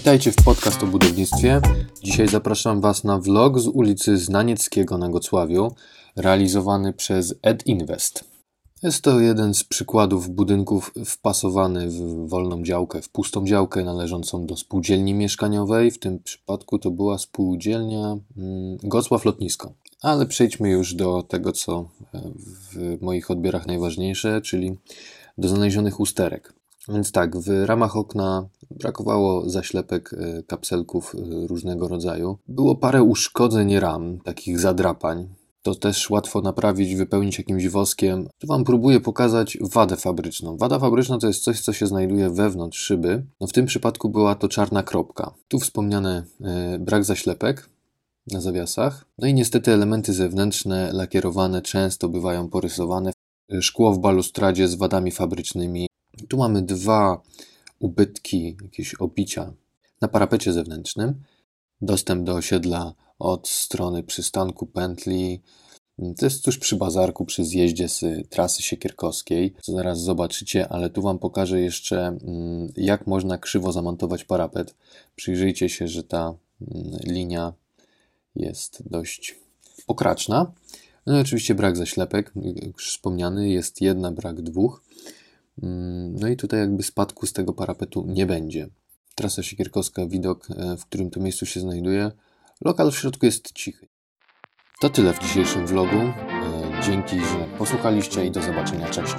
Witajcie w podcast o budownictwie. Dzisiaj zapraszam Was na vlog z ulicy Znanieckiego na Gocławiu, realizowany przez Ed Invest. Jest to jeden z przykładów budynków wpasowany w wolną działkę, w pustą działkę należącą do spółdzielni mieszkaniowej. W tym przypadku to była spółdzielnia mm, Gocław Lotnisko. Ale przejdźmy już do tego, co w moich odbiorach najważniejsze, czyli do znalezionych usterek. Więc tak, w ramach okna brakowało zaślepek e, kapselków e, różnego rodzaju. Było parę uszkodzeń ram, takich zadrapań. To też łatwo naprawić, wypełnić jakimś woskiem. Tu Wam próbuję pokazać wadę fabryczną. Wada fabryczna to jest coś, co się znajduje wewnątrz szyby. No w tym przypadku była to czarna kropka. Tu wspomniany e, brak zaślepek na zawiasach. No i niestety elementy zewnętrzne lakierowane często bywają porysowane. Szkło w balustradzie z wadami fabrycznymi tu mamy dwa ubytki, jakieś obicia na parapecie zewnętrznym. Dostęp do osiedla od strony przystanku pętli. To jest tuż przy bazarku, przy zjeździe z trasy siekierkowskiej, co zaraz zobaczycie, ale tu Wam pokażę jeszcze, mm, jak można krzywo zamontować parapet. Przyjrzyjcie się, że ta mm, linia jest dość pokraczna. No i oczywiście brak zaślepek, już wspomniany, jest jedna, brak dwóch. Mm, no i tutaj jakby spadku z tego parapetu nie będzie. Trasa Siekierkowska, widok, e, w którym to miejscu się znajduje. Lokal w środku jest cichy. To tyle w dzisiejszym vlogu. E, dzięki, że posłuchaliście i do zobaczenia. Cześć.